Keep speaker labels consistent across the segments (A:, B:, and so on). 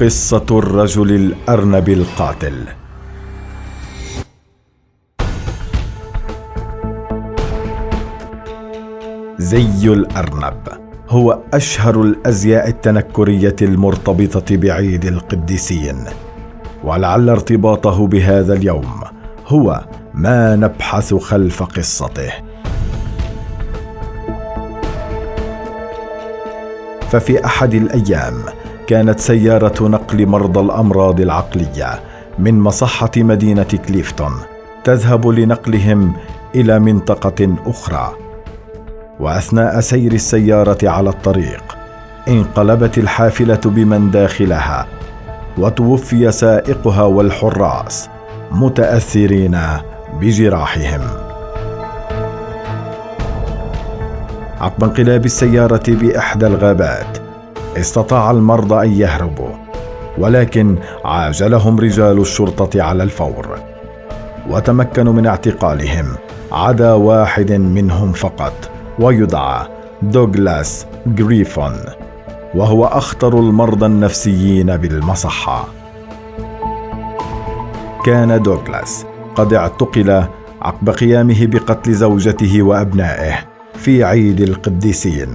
A: قصة الرجل الأرنب القاتل. زي الأرنب هو أشهر الأزياء التنكرية المرتبطة بعيد القديسين. ولعل ارتباطه بهذا اليوم هو ما نبحث خلف قصته. ففي أحد الأيام كانت سيارة نقل مرضى الأمراض العقلية من مصحة مدينة كليفتون تذهب لنقلهم إلى منطقة أخرى. وأثناء سير السيارة على الطريق انقلبت الحافلة بمن داخلها وتوفي سائقها والحراس متأثرين بجراحهم. عقب انقلاب السيارة بإحدى الغابات استطاع المرضى أن يهربوا ولكن عاجلهم رجال الشرطة على الفور وتمكنوا من اعتقالهم عدا واحد منهم فقط ويدعى دوغلاس جريفون وهو أخطر المرضى النفسيين بالمصحة. كان دوغلاس قد اعتقل عقب قيامه بقتل زوجته وأبنائه في عيد القديسين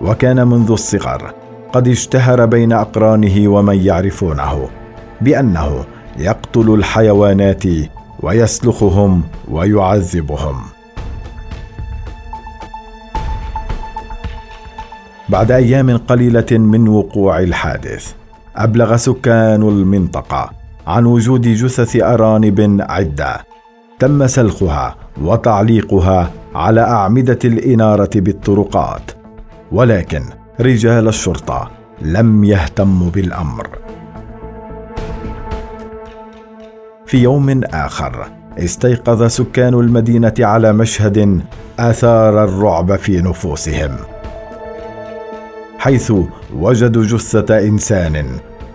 A: وكان منذ الصغر قد اشتهر بين أقرانه ومن يعرفونه بأنه يقتل الحيوانات ويسلخهم ويعذبهم. بعد أيام قليلة من وقوع الحادث أبلغ سكان المنطقة عن وجود جثث أرانب عدة تم سلخها وتعليقها على أعمدة الإنارة بالطرقات ولكن رجال الشرطة لم يهتموا بالأمر. في يوم آخر استيقظ سكان المدينة على مشهد آثار الرعب في نفوسهم حيث وجدوا جثة إنسان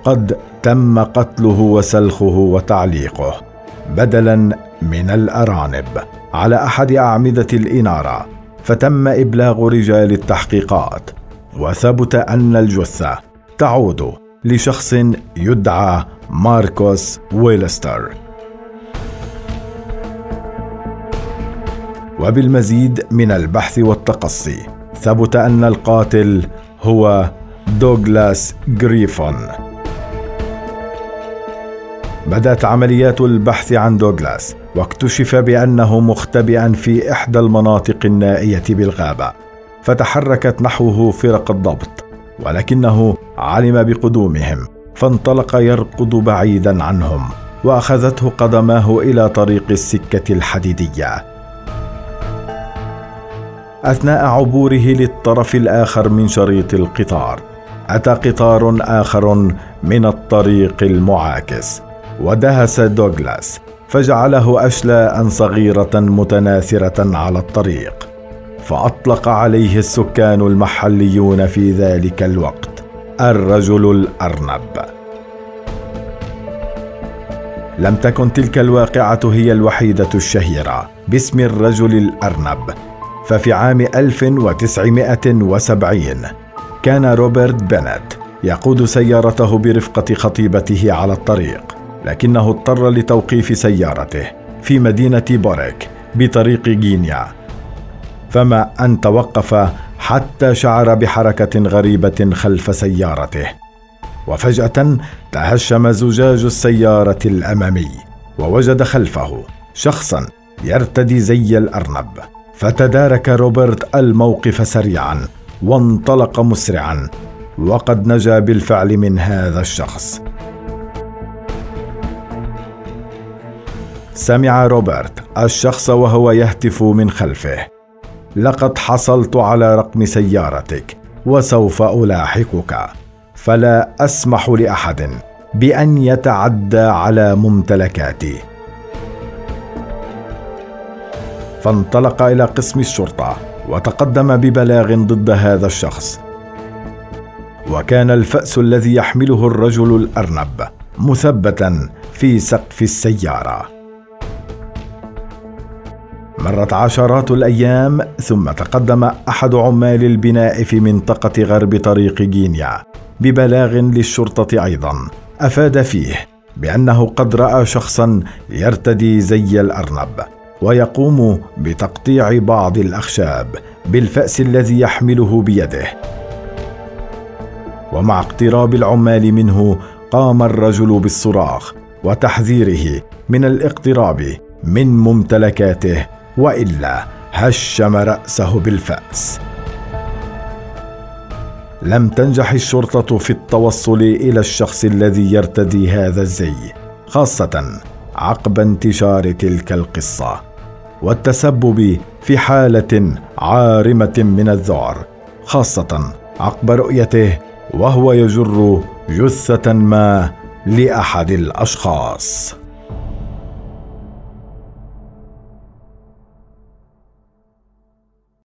A: قد تم قتله وسلخه وتعليقه بدلا من الأرانب. على أحد أعمدة الإنارة فتم إبلاغ رجال التحقيقات وثبت أن الجثة تعود لشخص يدعى ماركوس ويلستر. وبالمزيد من البحث والتقصي ثبت أن القاتل هو دوغلاس غريفون. بدأت عمليات البحث عن دوغلاس واكتشف بأنه مختبئا في إحدى المناطق النائية بالغابة. فتحركت نحوه فرق الضبط ولكنه علم بقدومهم فانطلق يركض بعيدا عنهم وأخذته قدماه إلى طريق السكة الحديدية. أثناء عبوره للطرف الآخر من شريط القطار أتى قطار آخر من الطريق المعاكس ودهس دوغلاس فجعله اشلاء صغيرة متناثرة على الطريق. فأطلق عليه السكان المحليون في ذلك الوقت الرجل الأرنب. لم تكن تلك الواقعة هي الوحيدة الشهيرة باسم الرجل الأرنب. ففي عام 1970 كان روبرت بنت يقود سيارته برفقة خطيبته على الطريق لكنه اضطر لتوقيف سيارته في مدينة بوريك بطريق غينيا فما أن توقف حتى شعر بحركة غريبة خلف سيارته. وفجأة تهشم زجاج السيارة الأمامي ووجد خلفه شخصا يرتدي زي الأرنب. فتدارك روبرت الموقف سريعا وانطلق مسرعا وقد نجا بالفعل من هذا الشخص. سمع روبرت الشخص وهو يهتف من خلفه. لقد حصلت على رقم سيارتك وسوف ألاحقك. فلا أسمح لأحد بأن يتعدى على ممتلكاتي. فانطلق إلى قسم الشرطة وتقدم ببلاغ ضد هذا الشخص. وكان الفأس الذي يحمله الرجل الأرنب مثبتا في سقف السيارة. مرت عشرات الأيام ثم تقدم أحد عمال البناء في منطقة غرب طريق غينيا ببلاغ للشرطة أيضا. أفاد فيه بأنه قد رأى شخصا يرتدي زي الأرنب ويقوم بتقطيع بعض الأخشاب بالفأس الذي يحمله بيده. ومع اقتراب العمال منه قام الرجل بالصراخ وتحذيره من الاقتراب من ممتلكاته وإلا هشم رأسه بالفأس. لم تنجح الشرطة في التوصل إلى الشخص الذي يرتدي هذا الزي خاصة عقب انتشار تلك القصة والتسبب في حالة عارمة من الذعر خاصة عقب رؤيته وهو يجر جثة ما لأحد الأشخاص.